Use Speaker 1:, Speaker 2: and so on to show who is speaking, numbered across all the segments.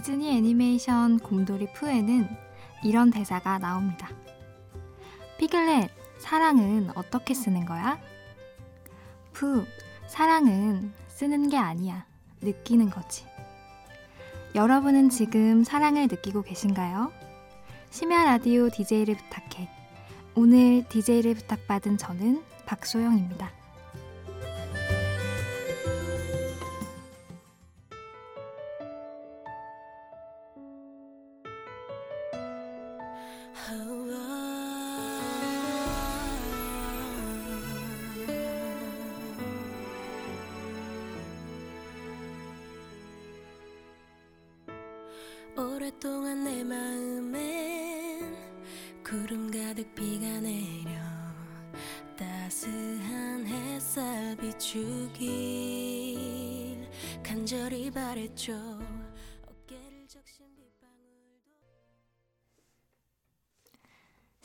Speaker 1: 디즈니 애니메이션 곰돌이 푸에는 이런 대사가 나옵니다. 피글렛, 사랑은 어떻게 쓰는 거야? 푸, 사랑은 쓰는 게 아니야. 느끼는 거지. 여러분은 지금 사랑을 느끼고 계신가요? 심야 라디오 DJ를 부탁해. 오늘 DJ를 부탁받은 저는 박소영입니다.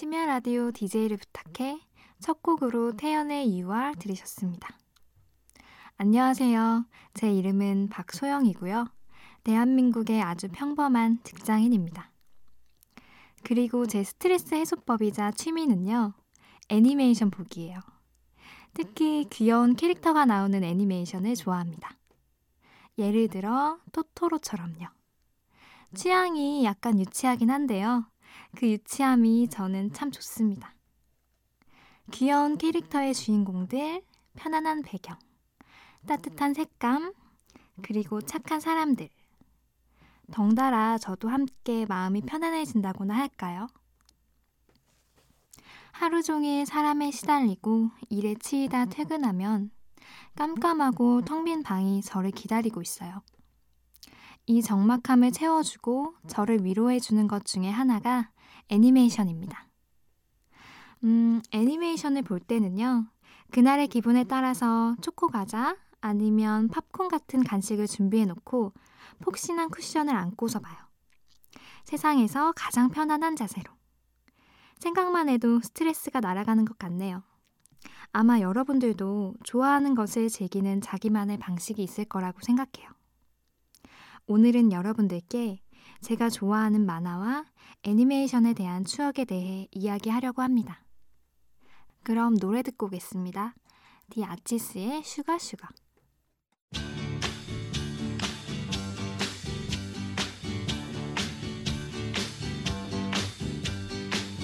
Speaker 1: 심야 라디오 DJ를 부탁해 첫 곡으로 태연의 유알 들으셨습니다. 안녕하세요. 제 이름은 박소영이고요. 대한민국의 아주 평범한 직장인입니다. 그리고 제 스트레스 해소법이자 취미는요, 애니메이션 보기예요. 특히 귀여운 캐릭터가 나오는 애니메이션을 좋아합니다. 예를 들어, 토토로처럼요. 취향이 약간 유치하긴 한데요. 그 유치함이 저는 참 좋습니다. 귀여운 캐릭터의 주인공들, 편안한 배경, 따뜻한 색감, 그리고 착한 사람들. 덩달아 저도 함께 마음이 편안해진다고나 할까요? 하루 종일 사람에 시달리고 일에 치이다 퇴근하면 깜깜하고 텅 빈 방이 저를 기다리고 있어요. 이 적막함을 채워주고 저를 위로해주는 것 중에 하나가 애니메이션입니다. 음, 애니메이션을 볼 때는요, 그날의 기분에 따라서 초코 과자 아니면 팝콘 같은 간식을 준비해 놓고 폭신한 쿠션을 안고서 봐요. 세상에서 가장 편안한 자세로. 생각만 해도 스트레스가 날아가는 것 같네요. 아마 여러분들도 좋아하는 것을 즐기는 자기만의 방식이 있을 거라고 생각해요. 오늘은 여러분들께 제가 좋아하는 만화와 애니메이션에 대한 추억에 대해 이야기하려고 합니다. 그럼 노래 듣고 오겠습니다. The Archies의 Sugar Sugar.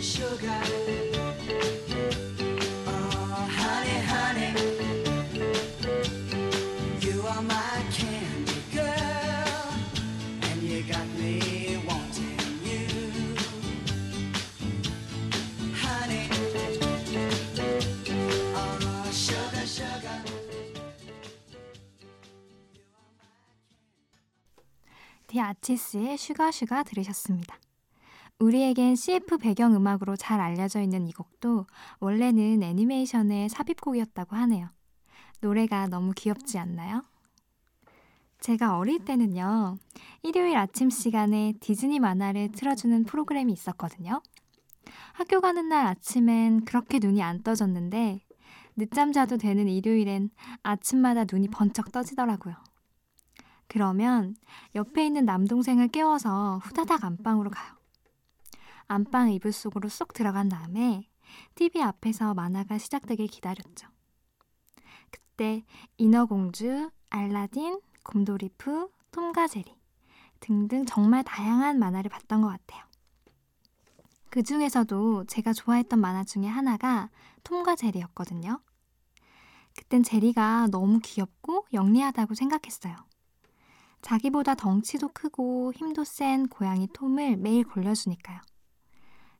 Speaker 1: The 아치스의 슈가슈가 들으셨습니다. 우리에겐 CF 배경 음악으로 잘 알려져 있는 이 곡도 원래는 애니메이션의 삽입곡이었다고 하네요. 노래가 너무 귀엽지 않나요? 제가 어릴 때는요, 일요일 아침 시간에 디즈니 만화를 틀어주는 프로그램이 있었거든요. 학교 가는 날 아침엔 그렇게 눈이 안 떠졌는데, 늦잠 자도 되는 일요일엔 아침마다 눈이 번쩍 떠지더라고요. 그러면 옆에 있는 남동생을 깨워서 후다닥 안방으로 가요. 안방 이불 속으로 쏙 들어간 다음에 TV 앞에서 만화가 시작되길 기다렸죠. 그때 인어공주, 알라딘, 곰돌이프, 톰과 제리 등등 정말 다양한 만화를 봤던 것 같아요. 그 중에서도 제가 좋아했던 만화 중에 하나가 톰과 제리였거든요. 그땐 제리가 너무 귀엽고 영리하다고 생각했어요. 자기보다 덩치도 크고 힘도 센 고양이 톰을 매일 골려주니까요.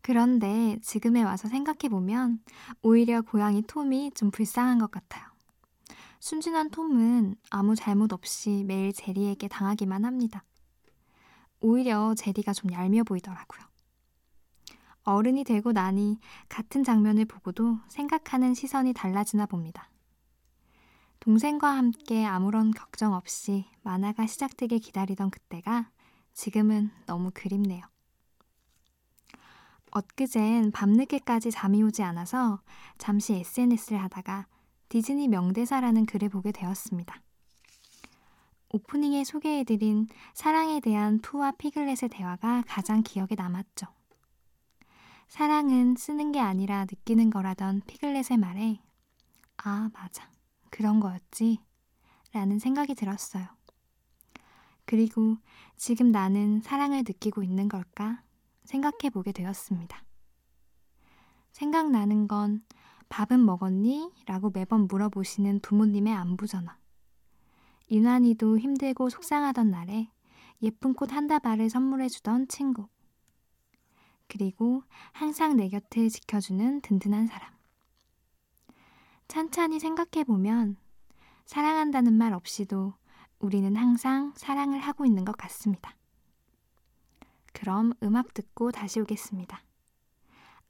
Speaker 1: 그런데 지금에 와서 생각해보면 오히려 고양이 톰이 좀 불쌍한 것 같아요. 순진한 톰은 아무 잘못 없이 매일 제리에게 당하기만 합니다. 오히려 제리가 좀 얄미워 보이더라고요. 어른이 되고 나니 같은 장면을 보고도 생각하는 시선이 달라지나 봅니다. 동생과 함께 아무런 걱정 없이 만화가 시작되길 기다리던 그때가 지금은 너무 그립네요. 엊그젠 밤늦게까지 잠이 오지 않아서 잠시 SNS를 하다가 디즈니 명대사라는 글을 보게 되었습니다. 오프닝에 소개해드린 사랑에 대한 푸와 피글렛의 대화가 가장 기억에 남았죠. 사랑은 쓰는 게 아니라 느끼는 거라던 피글렛의 말에 아, 맞아. 그런 거였지. 라는 생각이 들었어요. 그리고 지금 나는 사랑을 느끼고 있는 걸까 생각해 보게 되었습니다. 생각나는 건 밥은 먹었니? 라고 매번 물어보시는 부모님의 안부 전화. 유난히도 힘들고 속상하던 날에 예쁜 꽃 한 다발을 선물해주던 친구. 그리고 항상 내 곁을 지켜주는 든든한 사람. 찬찬히 생각해보면 사랑한다는 말 없이도 우리는 항상 사랑을 하고 있는 것 같습니다. 그럼 음악 듣고 다시 오겠습니다.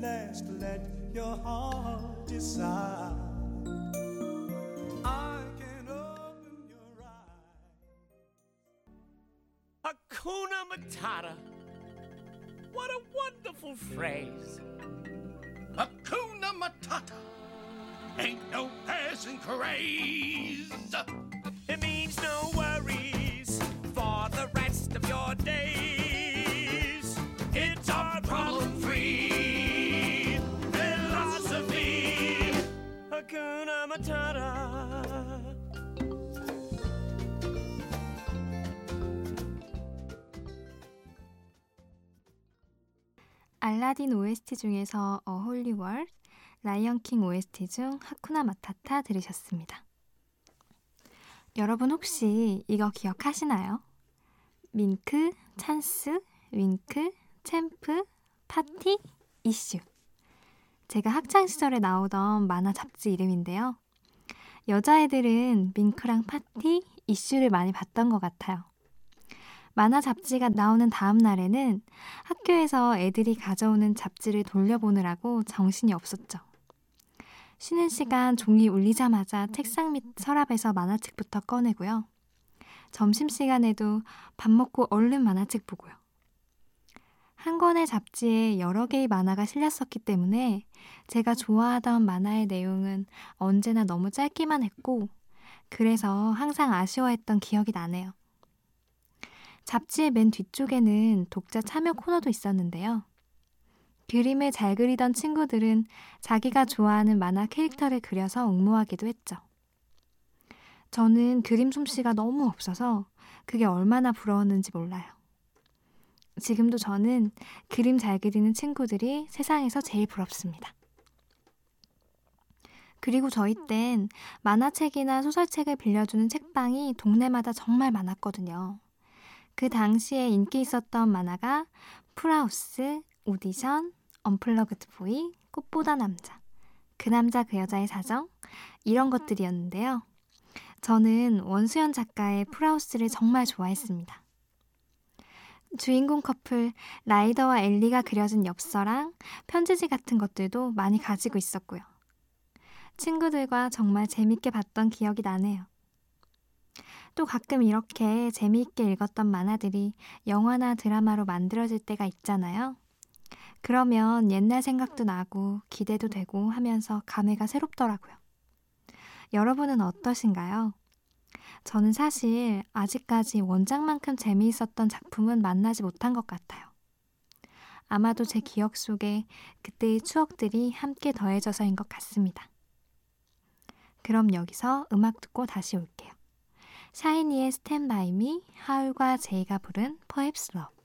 Speaker 1: last let your heart decide? I can open your eyes.
Speaker 2: Hakuna Matata. What a wonderful phrase.
Speaker 3: Hakuna Matata. Ain't no passing craze.
Speaker 2: It means no Hakuna Matata.
Speaker 1: 알라딘 OST 중에서 어 홀리 월, 라이언 킹 OST 중 Hakuna Matata 들으셨습니다. 여러분 혹시 이거 기억하시나요? 밍크, 찬스, 윙크, 챔프, 파티, 이슈. 제가 학창 시절에 나오던 만화 잡지 이름인데요. 여자애들은 밍크랑 파티, 이슈를 많이 봤던 것 같아요. 만화 잡지가 나오는 다음 날에는 학교에서 애들이 가져오는 잡지를 돌려보느라고 정신이 없었죠. 쉬는 시간 종이 울리자마자 책상 밑 서랍에서 만화책부터 꺼내고요. 점심시간에도 밥 먹고 얼른 만화책 보고요. 한 권의 잡지에 여러 개의 만화가 실렸었기 때문에 제가 좋아하던 만화의 내용은 언제나 너무 짧기만 했고, 그래서 항상 아쉬워했던 기억이 나네요. 잡지의 맨 뒤쪽에는 독자 참여 코너도 있었는데요. 그림을 잘 그리던 친구들은 자기가 좋아하는 만화 캐릭터를 그려서 옹모하기도 했죠. 저는 그림 솜씨가 너무 없어서 그게 얼마나 부러웠는지 몰라요. 지금도 저는 그림 잘 그리는 친구들이 세상에서 제일 부럽습니다. 그리고 저희 땐 만화책이나 소설책을 빌려주는 책방이 동네마다 정말 많았거든요. 그 당시에 인기 있었던 만화가 풀하우스, 오디션, 언플러그드 보이, 꽃보다 남자, 그 남자 그 여자의 사정 이런 것들이었는데요. 저는 원수연 작가의 풀하우스를 정말 좋아했습니다. 주인공 커플 라이더와 엘리가 그려진 엽서랑 편지지 같은 것들도 많이 가지고 있었고요. 친구들과 정말 재밌게 봤던 기억이 나네요. 또 가끔 이렇게 재미있게 읽었던 만화들이 영화나 드라마로 만들어질 때가 있잖아요. 그러면 옛날 생각도 나고 기대도 되고 하면서 감회가 새롭더라고요. 여러분은 어떠신가요? 저는 사실 아직까지 원작만큼 재미있었던 작품은 만나지 못한 것 같아요. 아마도 제 기억 속에 그때의 추억들이 함께 더해져서인 것 같습니다. 그럼 여기서 음악 듣고 다시 올게요. 샤이니의 Stand By Me, 하울과 제이가 부른 Perhaps.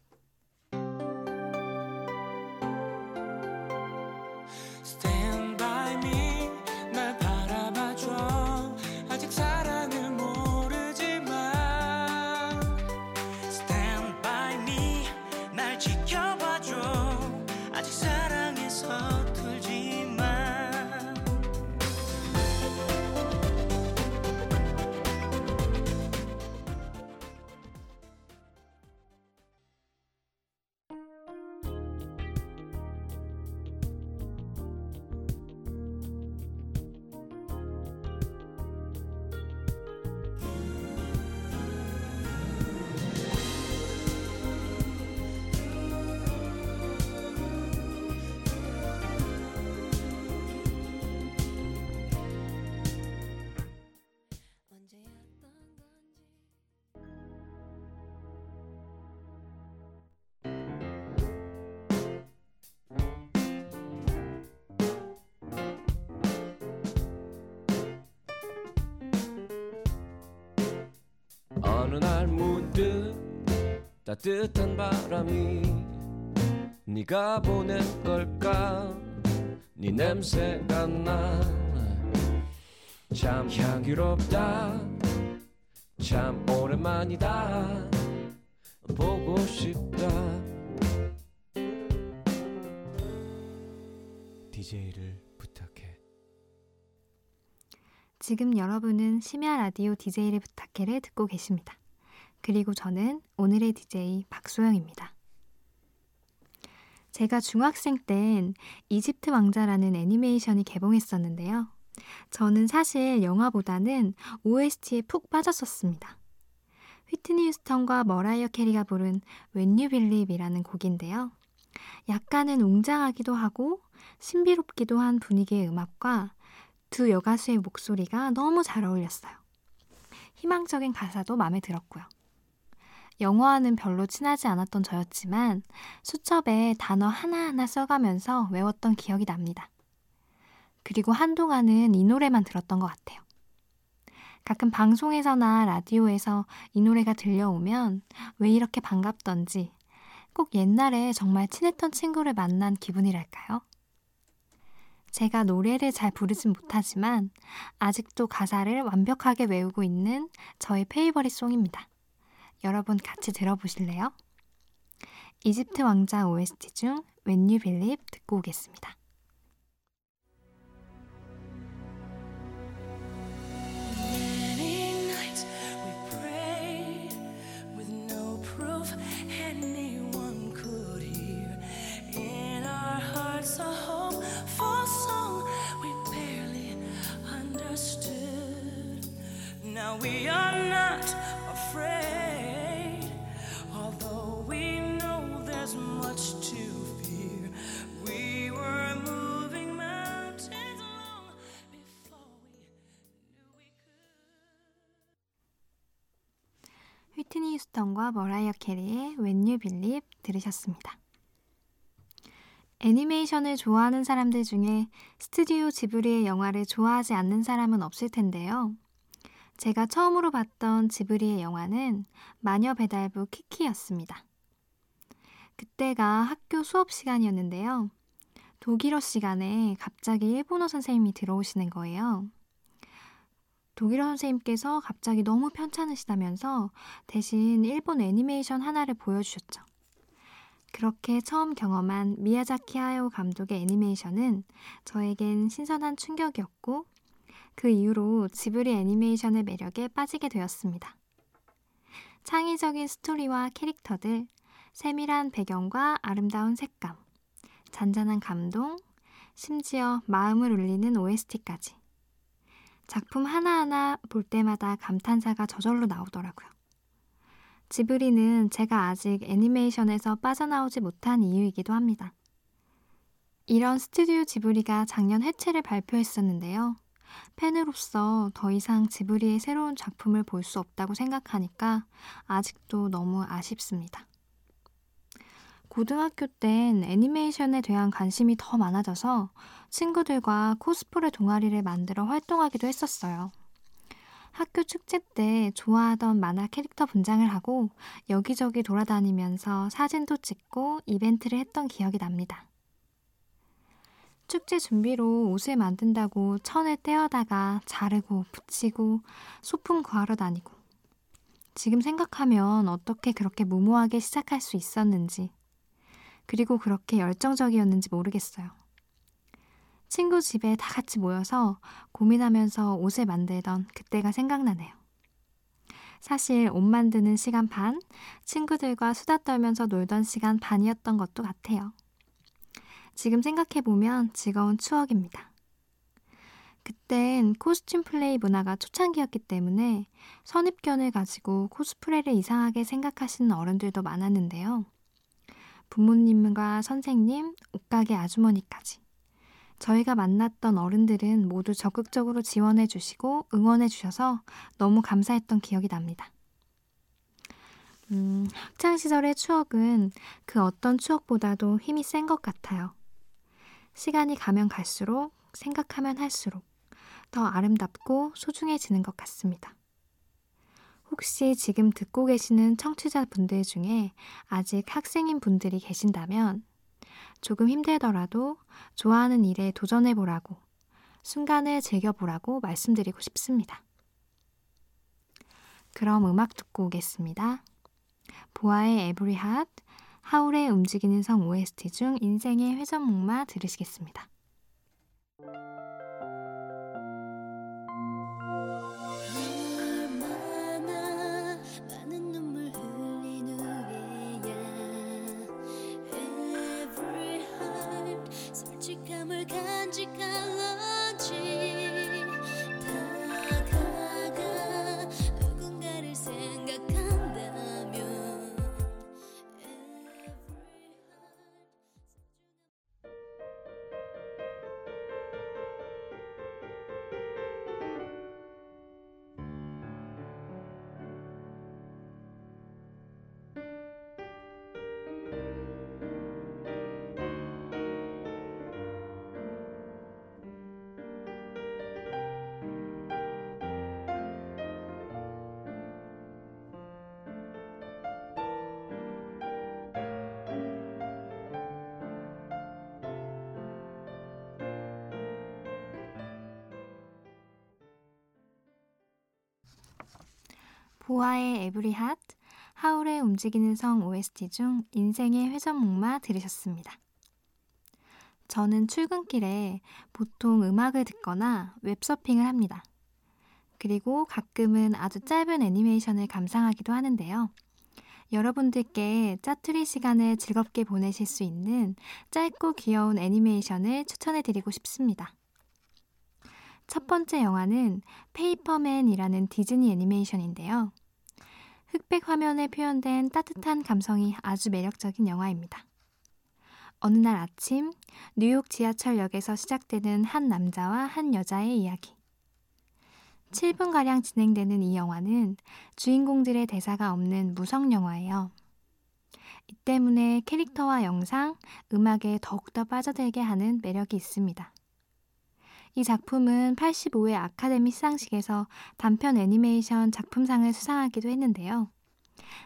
Speaker 4: 어느 날 문득 따뜻한 바람이 네가 보낸 걸까? 네 냄새가 나 참 향기롭다. 참 오랜만이다. 보고 싶다. DJ를 부탁해.
Speaker 1: 지금 여러분은 심야 라디오 DJ를 부탁해를 듣고 계십니다. 그리고 저는 오늘의 DJ 박소영입니다. 제가 중학생 땐 이집트 왕자라는 애니메이션이 개봉했었는데요. 저는 사실 영화보다는 OST에 푹 빠졌었습니다. 휘트니 휴스턴과 머라이어 캐리가 부른 When You Believe이라는 곡인데요. 약간은 웅장하기도 하고 신비롭기도 한 분위기의 음악과 두 여가수의 목소리가 너무 잘 어울렸어요. 희망적인 가사도 마음에 들었고요. 영어와는 별로 친하지 않았던 저였지만 수첩에 단어 하나하나 써가면서 외웠던 기억이 납니다. 그리고 한동안은 이 노래만 들었던 것 같아요. 가끔 방송에서나 라디오에서 이 노래가 들려오면 왜 이렇게 반갑던지 꼭 옛날에 정말 친했던 친구를 만난 기분이랄까요? 제가 노래를 잘 부르진 못하지만 아직도 가사를 완벽하게 외우고 있는 저의 favorite 송입니다. 여러분 같이 들어보실래요? 이집트 왕자 OST 중 When You Believe 듣고 오겠습니다. 휘트니 휴스턴과 머라이어 캐리의 When You Believe 들으셨습니다. 애니메이션을 좋아하는 사람들 중에 스튜디오 지브리의 영화를 좋아하지 않는 사람은 없을 텐데요. 제가 처음으로 봤던 지브리의 영화는 마녀 배달부 키키였습니다. 그때가 학교 수업 시간이었는데요. 독일어 시간에 갑자기 일본어 선생님이 들어오시는 거예요. 독일어 선생님께서 갑자기 너무 편찮으시다면서 대신 일본 애니메이션 하나를 보여주셨죠. 그렇게 처음 경험한 미야자키 하야오 감독의 애니메이션은 저에겐 신선한 충격이었고 그 이후로 지브리 애니메이션의 매력에 빠지게 되었습니다. 창의적인 스토리와 캐릭터들, 세밀한 배경과 아름다운 색감, 잔잔한 감동, 심지어 마음을 울리는 OST까지. 작품 하나하나 볼 때마다 감탄사가 저절로 나오더라고요. 지브리는 제가 아직 애니메이션에서 빠져나오지 못한 이유이기도 합니다. 이런 스튜디오 지브리가 작년 해체를 발표했었는데요. 팬으로서 더 이상 지브리의 새로운 작품을 볼 수 없다고 생각하니까 아직도 너무 아쉽습니다. 고등학교 땐 애니메이션에 대한 관심이 더 많아져서 친구들과 코스프레 동아리를 만들어 활동하기도 했었어요. 학교 축제 때 좋아하던 만화 캐릭터 분장을 하고 여기저기 돌아다니면서 사진도 찍고 이벤트를 했던 기억이 납니다. 축제 준비로 옷을 만든다고 천을 떼어다가 자르고 붙이고 소품 구하러 다니고 지금 생각하면 어떻게 그렇게 무모하게 시작할 수 있었는지 그리고 그렇게 열정적이었는지 모르겠어요. 친구 집에 다 같이 모여서 고민하면서 옷을 만들던 그때가 생각나네요. 사실 옷 만드는 시간 반, 친구들과 수다 떨면서 놀던 시간 반이었던 것도 같아요. 지금 생각해보면 즐거운 추억입니다. 그땐 코스튬 플레이 문화가 초창기였기 때문에 선입견을 가지고 코스프레를 이상하게 생각하시는 어른들도 많았는데요. 부모님과 선생님, 옷가게 아주머니까지. 저희가 만났던 어른들은 모두 적극적으로 지원해 주시고 응원해 주셔서 너무 감사했던 기억이 납니다. 음, 학창시절의 추억은 그 어떤 추억보다도 힘이 센 것 같아요. 시간이 가면 갈수록, 생각하면 할수록 더 아름답고 소중해지는 것 같습니다. 혹시 지금 듣고 계시는 청취자분들 중에 아직 학생인 분들이 계신다면 조금 힘들더라도 좋아하는 일에 도전해보라고, 순간을 즐겨보라고 말씀드리고 싶습니다. 그럼 음악 듣고 오겠습니다. 보아의 Every Heart, 하울의 움직이는 성 OST 중 인생의 회전목마 들으시겠습니다.
Speaker 5: 솔직함을 간직할런
Speaker 1: 보아의 에브리 핫, 하울의 움직이는 성 OST 중 인생의 회전목마 들으셨습니다. 저는 출근길에 보통 음악을 듣거나 웹서핑을 합니다. 그리고 가끔은 아주 짧은 애니메이션을 감상하기도 하는데요. 여러분들께 짜투리 시간을 즐겁게 보내실 수 있는 짧고 귀여운 애니메이션을 추천해 드리고 싶습니다. 첫 번째 영화는 Paperman이라는 디즈니 애니메이션인데요. 흑백 화면에 표현된 따뜻한 감성이 아주 매력적인 영화입니다. 어느 날 아침, 뉴욕 지하철역에서 시작되는 한 남자와 한 여자의 이야기. 7분가량 진행되는 이 영화는 주인공들의 대사가 없는 무성 영화예요. 이 때문에 캐릭터와 영상, 음악에 더욱더 빠져들게 하는 매력이 있습니다. 이 작품은 85회 아카데미 시상식에서 단편 애니메이션 작품상을 수상하기도 했는데요.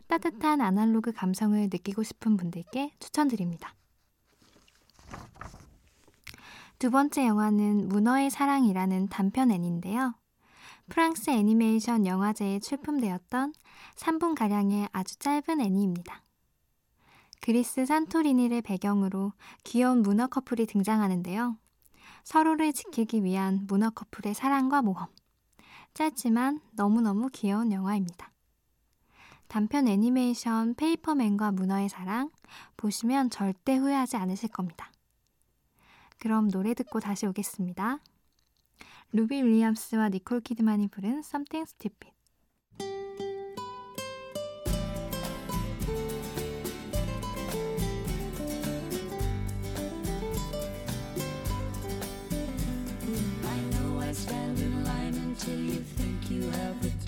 Speaker 1: 따뜻한 아날로그 감성을 느끼고 싶은 분들께 추천드립니다. 두 번째 영화는 문어의 사랑이라는 단편 애니인데요. 프랑스 애니메이션 영화제에 출품되었던 3분가량의 아주 짧은 애니입니다. 그리스 산토리니를 배경으로 귀여운 문어 커플이 등장하는데요. 서로를 지키기 위한 문어 커플의 사랑과 모험. 짧지만 너무너무 귀여운 영화입니다. 단편 애니메이션 페이퍼맨과 문어의 사랑 보시면 절대 후회하지 않으실 겁니다. 그럼 노래 듣고 다시 오겠습니다. 루비 윌리엄스와 니콜 키드만이 부른 Something Stupid.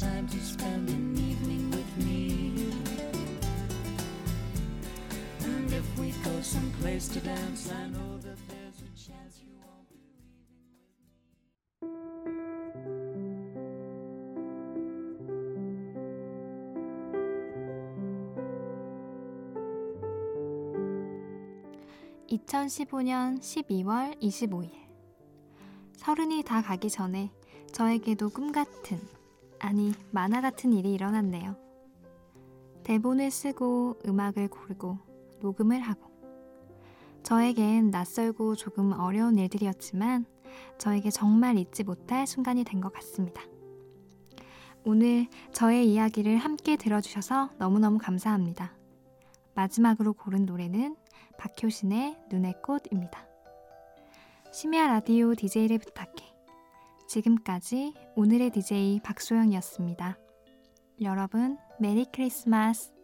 Speaker 5: Time to spend an evening with me. And if we go someplace to dance, I know that there's a chance you won't be leaving with me.
Speaker 1: 2015년 12월 25일. 서른이 다 가기 전에 저에게도 꿈 같은, 아니, 만화 같은 일이 일어났네요. 대본을 쓰고 음악을 고르고 녹음을 하고. 저에겐 낯설고 조금 어려운 일들이었지만 저에게 정말 잊지 못할 순간이 된 것 같습니다. 오늘 저의 이야기를 함께 들어주셔서 너무너무 감사합니다. 마지막으로 고른 노래는 박효신의 눈의 꽃입니다. 심야 라디오 DJ를 부탁해. 지금까지 오늘의 DJ 박소영이었습니다. 여러분, 메리 크리스마스!